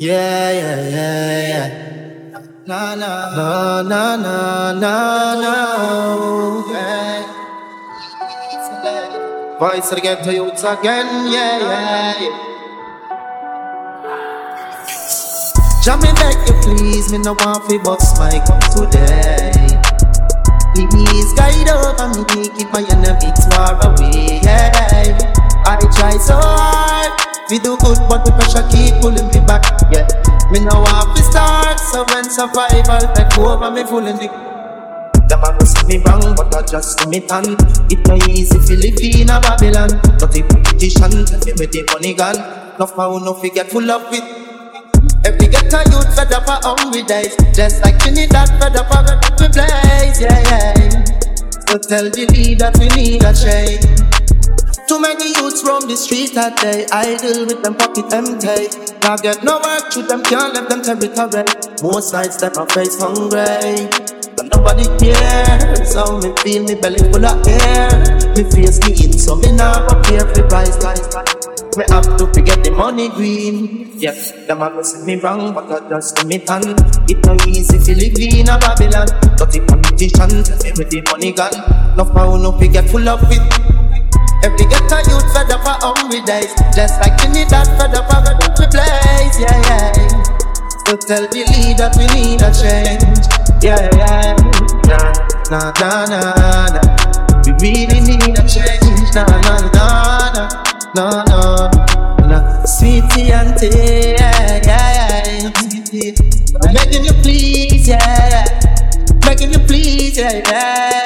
Yeah, yeah, yeah, yeah. No, no, no, no, no, no, no. Yeah. Voice again to youths again, yeah, yeah, yeah. Jam me beg you please, me no want fi bust my gun today. Please guide over me, keep my enemies far away. Yeah. I try so hard, we do good, but the pressure keep pulling me back. Yeah, me no want to start, so when survival take over, me fooling it. Them a see me wrong, but I just do me tan. It no easy fi live in a Babylon. The politician tell me where the money gone. Enough power, no fi get full of it. Every ghetto youth fed up a hungry days Just like Trinidad fed up a the place, yeah, yeah So tell the leader we need a change Too many youths roam the street that day Idle with them pocket empty Now get no work, to them can't leave them territory Most nights them a face hungry But nobody cares So me feel me belly full of air Me face me in so me now appear for price life me have to forget the money green. Yes, them a see me wrong, but I just me tan. It no easy to live in a Babylon. Dirty politician, where the money gone. No power, no forget full of it. Every ghetto youth fed up a hungry days. Just like you need that fed up a country place. Yeah, yeah. So tell the leader we need a change. Yeah, yeah. Nah, nah, nah, nah We really need a change. Nah, nah, nah, nah. No, no, no. Sweetie auntie, yeah, yeah, yeah. I'm begging you please, yeah, yeah. Begging you please, yeah, yeah.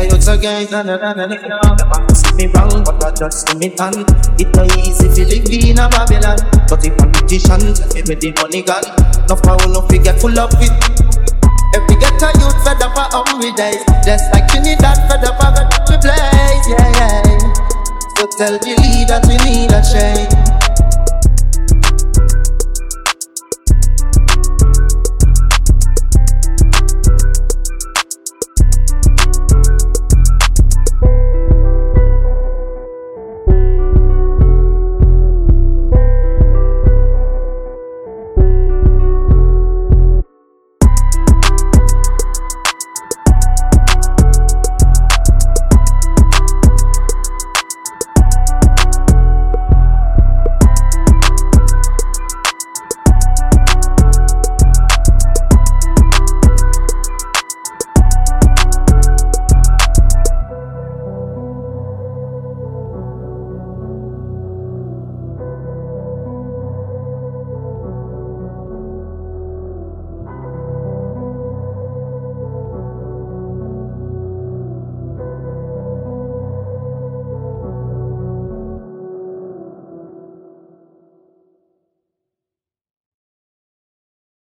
I get again, no, no, no, no, no. Me wrong, but I just do me tan. It no easy to live in a Babylon, but the politician tell me where the money gone. No power, no get full of it. Every ghetto youth fed up a hungry days Just like Trinidad fed up a the place, yeah, yeah So tell the